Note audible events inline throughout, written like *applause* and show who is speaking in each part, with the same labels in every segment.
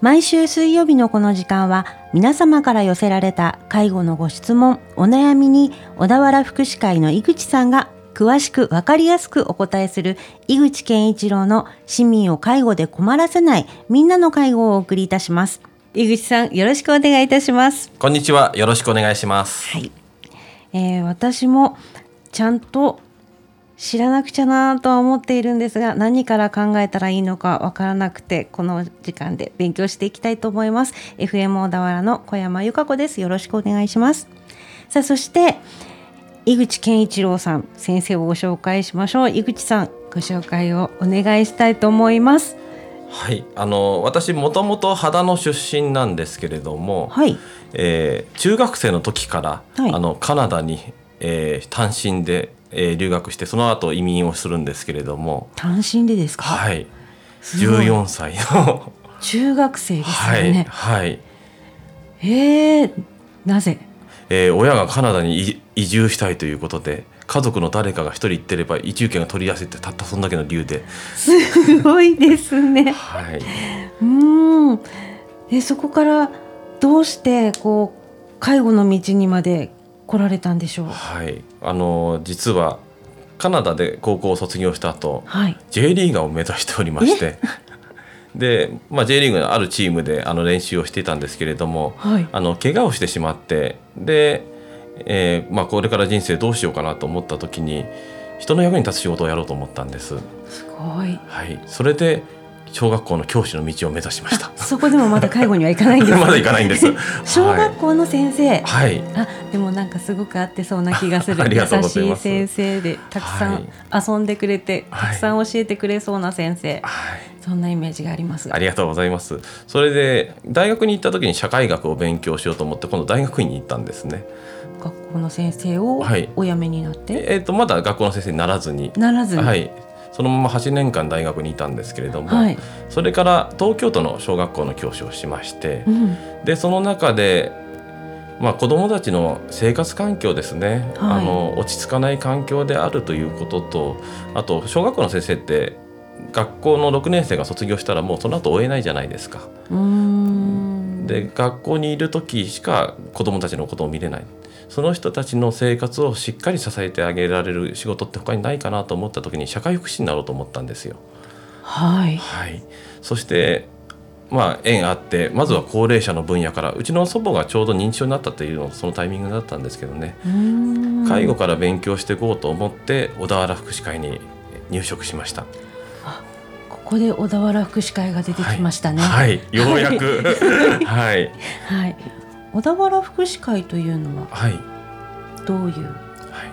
Speaker 1: 毎週水曜日のこの時間は皆様から寄せられた介護のご質問、お悩みに小田原福祉会の井口さんが詳しくわかりやすくお答えする井口健一郎の市民を介護で困らせないみんなの介護をお送りいたします。井口さんよろしくお願いいたします。
Speaker 2: こんにちは。よろしくお願いします。
Speaker 1: はい。えー私もちゃんと知らなくちゃなとは思っているんですが何から考えたらいいのかわからなくてこの時間で勉強していきたいと思います。FM 小田原の小山由香子です。よろしくお願いします。さあそして井口健一郎さん先生をご紹介しましょう。井口さんご紹介をお願いしたいと思います。
Speaker 2: はい。あの私もともと秦野出身なんですけれども、
Speaker 1: はい。
Speaker 2: えー中学生の時から、
Speaker 1: はい。
Speaker 2: あのカナダに、えー単身で、えー留学してその後移民をするんですけれども、
Speaker 1: 単身でですか、
Speaker 2: はい。
Speaker 1: すごい
Speaker 2: 14歳の
Speaker 1: 中学生ですよ
Speaker 2: はい
Speaker 1: ね、
Speaker 2: はい。
Speaker 1: えー、なぜ？
Speaker 2: えー親がカナダに移移住したいということで家族の誰かが一人行ってれば移住権が取りやすいってたったそんだけの理由で、
Speaker 1: すごいですね。
Speaker 2: はい、
Speaker 1: うーん。え、そこからどうしてこう介護の道にまで来られたんでしょう。
Speaker 2: はい、あの実はカナダで高校を卒業した後
Speaker 1: はい。
Speaker 2: J リーガーを目指しておりまして *laughs* で、まあ、J リーグのあるチームであの練習をしていたんですけれども
Speaker 1: はい。
Speaker 2: あの怪我をしてしまってで、えーまあ、これから人生どうしようかなと思った時に人の役に立つ仕事をやろうと思ったんです。
Speaker 1: すごい。
Speaker 2: はい、それで小学校の教師の道を目指しました。
Speaker 1: そこでもまだ介護には行かないんです。*laughs*
Speaker 2: まだ行かないんです。*laughs*
Speaker 1: 小学校の先生。
Speaker 2: はい、はい
Speaker 1: あ、でもなんかすごく合ってそうな気がする。
Speaker 2: ありがとうご
Speaker 1: 優しい
Speaker 2: ざいます
Speaker 1: 先生で、たくさん遊んでくれて、
Speaker 2: はい
Speaker 1: たくさん教えてくれそうな先生。
Speaker 2: はい
Speaker 1: そんなイメージがあります。
Speaker 2: ありがとうございます。それで大学に行った時に社会学を勉強しようと思って今度大学院に行ったんですね。
Speaker 1: 学校の先生を
Speaker 2: はい
Speaker 1: お辞めになって、
Speaker 2: えっ、とまだ学校の先生にならずに、
Speaker 1: ならずに。
Speaker 2: はい、そのまま8年間大学にいたんですけれども、
Speaker 1: はい。
Speaker 2: それから東京都の小学校の教師をしまして
Speaker 1: う、ん。
Speaker 2: でその中で。まあ、子どもたちの生活環境ですね、
Speaker 1: はい
Speaker 2: あの落ち着かない環境であるということとあと小学校の先生って学校の6年生が卒業したらもうその後追えないじゃないですか。で学校にいる時しか子どもたちのことを見れないその人たちの生活をしっかり支えてあげられる仕事って他にないかなと思った時に社会福祉になろうと思ったんですよ。
Speaker 1: はい。
Speaker 2: はい、そしてまあ縁あってまずは高齢者の分野からうちの祖母がちょうど認知症になったというのそのタイミングだったんですけどね介護から勉強していこうと思って小田原福祉会に入職しました。
Speaker 1: ここで小田原福祉会が出てきましたね。
Speaker 2: はい、ようやくはい
Speaker 1: はい。*laughs* 小田原福祉会というのは
Speaker 2: はい
Speaker 1: どういう
Speaker 2: はい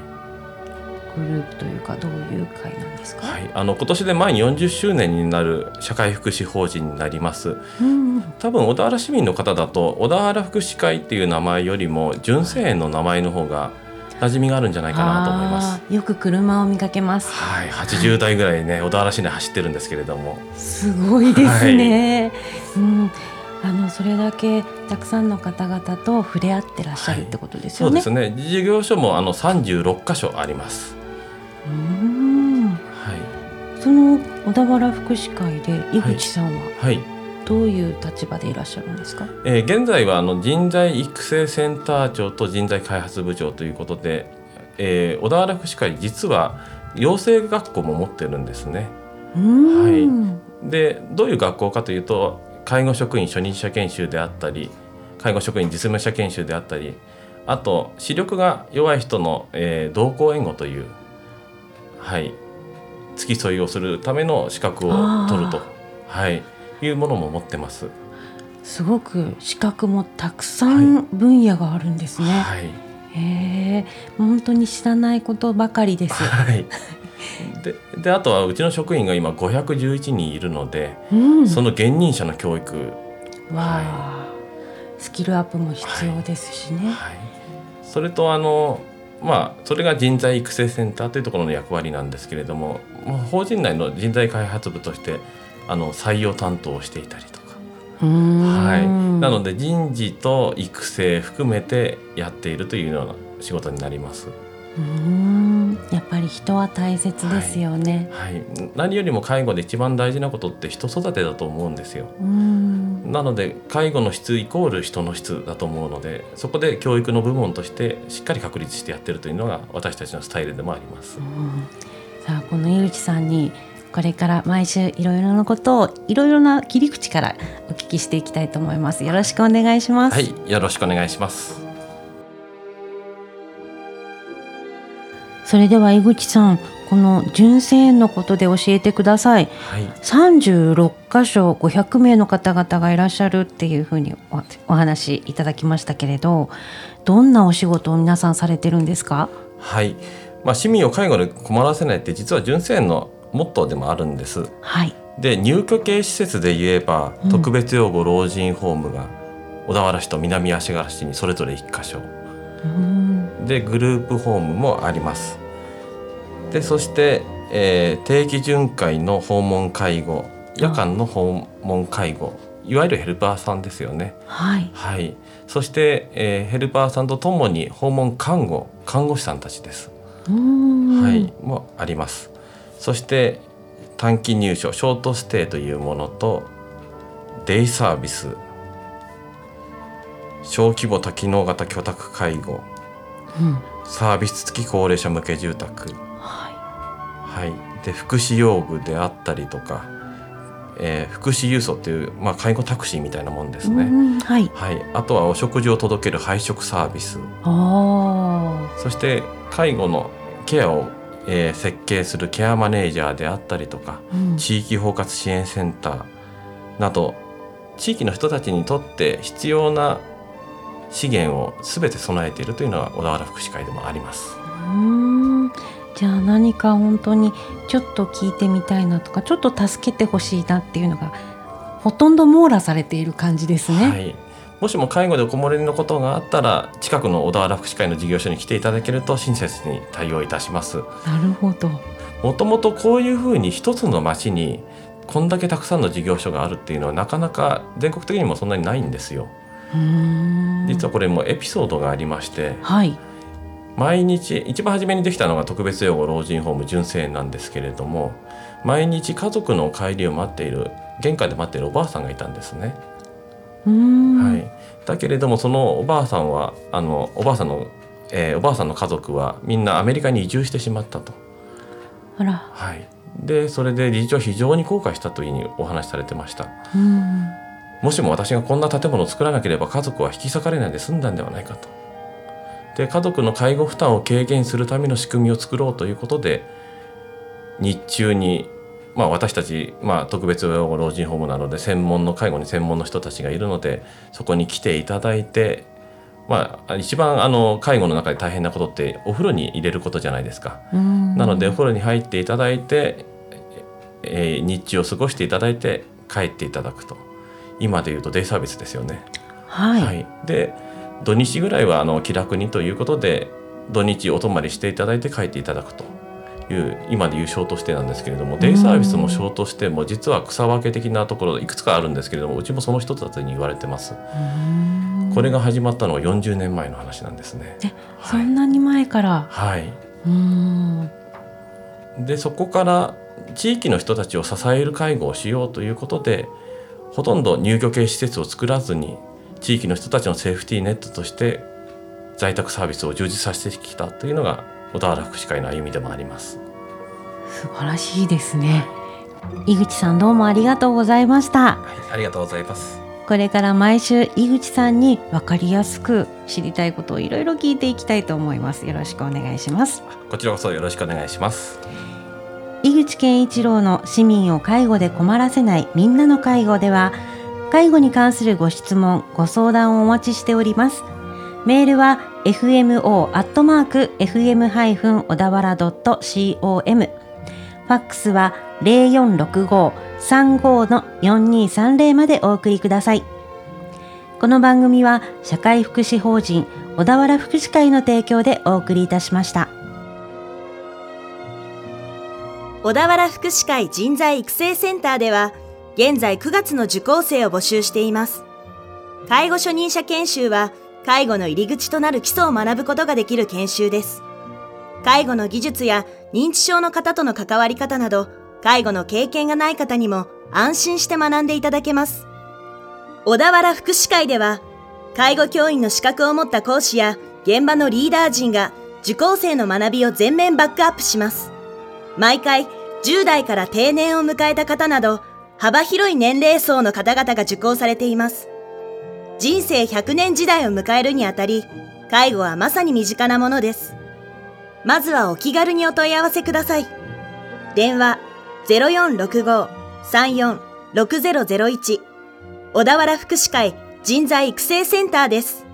Speaker 1: グループというかどういう会なんですか？
Speaker 2: はい、あの今年で満40周年になる社会福祉法人になります
Speaker 1: うん。
Speaker 2: 多分小田原市民の方だと小田原福祉会っていう名前よりも純正園の名前の方が馴染みがあるんじゃないかなと思います
Speaker 1: よく車を見かけます。
Speaker 2: はい80代ぐらいね小田原市内走ってるんですけれども
Speaker 1: すごいですね。うん。あのそれだけたくさんの方々と触れ合ってらっしゃるってことですよね。
Speaker 2: そうですね事業所もあの36箇所あります
Speaker 1: うーん。
Speaker 2: はい
Speaker 1: その小田原福祉会で井口さんは
Speaker 2: はい
Speaker 1: どういう立場でいらっしゃるんですか？
Speaker 2: えー現在はあの人材育成センター長と人材開発部長ということで、えー小田原福祉会実は養成学校も持ってるんですね。
Speaker 1: うーん。
Speaker 2: でどういう学校かというと介護職員初任者研修であったり介護職員実務者研修であったりあと視力が弱い人の、えー同行援護という、はい、付き添いをするための資格を取ると、はい、いうものも持ってます。
Speaker 1: すごく資格もたくさん分野があるんですね。
Speaker 2: はい。
Speaker 1: へえ、本当に知らないことばかりです。
Speaker 2: はい、でであとはうちの職員が今511人いるので、
Speaker 1: うん。
Speaker 2: その現任者の教育、
Speaker 1: わあ、スキルアップも必要ですしね。
Speaker 2: はい、それとあのまあそれが人材育成センターというところの役割なんですけれども、まあ、法人内の人材開発部としてあの採用担当をしていたりとか、はい、なので人事と育成含めてやっているというような仕事になります。
Speaker 1: うーんやっぱり人は大切ですよね。
Speaker 2: はい、何よりも介護で一番大事なことって人育てだと思うんですよ。なので介護の質イコール人の質だと思うのでそこで教育の部門としてしっかり確立してやってるというのが私たちのスタイルでもあります。
Speaker 1: さあこの井口さんにこれから毎週いろいろなことをいろいろな切り口からお聞きしていきたいと思います。よろしくお願いします。
Speaker 2: はい、よろしくお願いします。
Speaker 1: それでは井口さん、この純正園のことで教えてください。
Speaker 2: はい、
Speaker 1: 36箇所500名の方々がいらっしゃるっていうふうにおお話いただきましたけれど、どんなお仕事を皆さんされてるんですか？
Speaker 2: はい、まあ市民を介護で困らせないって実は純正園のモットーでもあるんです。
Speaker 1: はい。
Speaker 2: で入居系施設で言えば、
Speaker 1: うん
Speaker 2: 特別養護老人ホームが小田原市と南足柄市にそれぞれ1箇所。でグループホームもありますでそして、えー定期巡回の訪問介護夜間の訪問介護いわゆるヘルパーさんですよね
Speaker 1: はい。
Speaker 2: はいそして、えーヘルパーさんとともに訪問看護看護師さんたちです。はい、もあります。そして短期入所ショートステイというものとデイサービス小規模多機能型居宅介護
Speaker 1: うん。
Speaker 2: サービス付き高齢者向け住宅、
Speaker 1: は
Speaker 2: はい、で福祉用具であったりとか、えー福祉郵送っていう、まあ、介護タクシーみたいなもんで
Speaker 1: い。
Speaker 2: すね。
Speaker 1: うんはい。
Speaker 2: はい、あとはお食事を届ける配食サービス
Speaker 1: あ
Speaker 2: そして介護のケアを、えー設計するケアマネージャーであったりとか
Speaker 1: あ。うん。
Speaker 2: 地域包括支援センターなど地域の人たちにとって必要な資源を全て備えているというのは小田原福祉会でもあります。
Speaker 1: うーんじゃあ何か本当にちょっと聞いてみたいなとかちょっと助けてほしいなっていうのがほとんど網羅されている感じですね。
Speaker 2: はい、もしも介護でおこもりのことがあったら近くの小田原福祉会の事業所に来ていただけると親切に対応いたします。
Speaker 1: なるほど。
Speaker 2: もともとこういうふうに一つの町にこんだけたくさんの事業所があるっていうのはなかなか全国的にもそんなにないんですよ。実はこれもエピソードがありまして
Speaker 1: はい。
Speaker 2: 毎日一番初めにできたのが特別養護老人ホーム純正園なんですけれども毎日家族の帰りを待っている玄関で待っているおばあさんがいたんですね。はい、だけれどもそのおばあさんはあのおばあさんの、えーおばあさんの家族はみんなアメリカに移住してしまったと。
Speaker 1: あら。
Speaker 2: はい、でそれで理事長は非常に後悔したというふうにお話しされてました。
Speaker 1: うん
Speaker 2: もしも私がこんな建物を作らなければ家族は引き裂かれないで済んだんではないかと。で家族の介護負担を軽減するための仕組みを作ろうということで日中に、まあ、私たち、まあ、特別養護老人ホームなので専門の介護に専門の人たちがいるのでそこに来ていただいて、まあ、一番あの介護の中で大変なことってお風呂に入れることじゃないですか。
Speaker 1: うん
Speaker 2: なのでお風呂に入っていただいて、えー日中を過ごしていただいて帰っていただくと今でいうとデイサービスですよね。
Speaker 1: はい。
Speaker 2: で土日ぐらいはあの気楽にということで土日お泊まりしていただいて帰っていただくという今でいうショートステイなんですけれどもデイサービスもショートステイも実は草分け的なところいくつかあるんですけれどもうちもその一つだと言われてます。これが始まったのは40年前の話なんですね。
Speaker 1: えそんなに前から？
Speaker 2: はい、でそこから地域の人たちを支える介護をしようということでほとんど入居系施設を作らずに地域の人たちのセーフティーネットとして在宅サービスを充実させてきたというのが小田原福祉会の歩みでもあります。
Speaker 1: 素晴らしいですね。井口さんどうもありがとうございました。
Speaker 2: はい、ありがとうございます。
Speaker 1: これから毎週井口さんに分かりやすく知りたいことをいろいろ聞いていきたいと思います。よろしくお願いします。
Speaker 2: こちらこそよろしくお願いします。
Speaker 1: 井口健一郎の市民を介護で困らせないみんなの介護では介護に関するご質問ご相談をお待ちしております。メールは fmo.fm- 小田原 .com ファックスは0465-35-4230までお送りください。この番組は社会福祉法人小田原福祉会の提供でお送りいたしました。
Speaker 3: 小田原福祉会人材育成センターでは、現在9月の受講生を募集しています。介護初任者研修は、介護の入り口となる基礎を学ぶことができる研修です。介護の技術や認知症の方との関わり方など、介護の経験がない方にも安心して学んでいただけます。小田原福祉会では、介護教員の資格を持った講師や現場のリーダー陣が受講生の学びを全面バックアップします。毎回10代から定年を迎えた方など幅広い年齢層の方々が受講されています。人生100年時代を迎えるにあたり、介護はまさに身近なものです。まずはお気軽にお問い合わせください。電話0465-34-6001小田原福祉会人材育成センターです。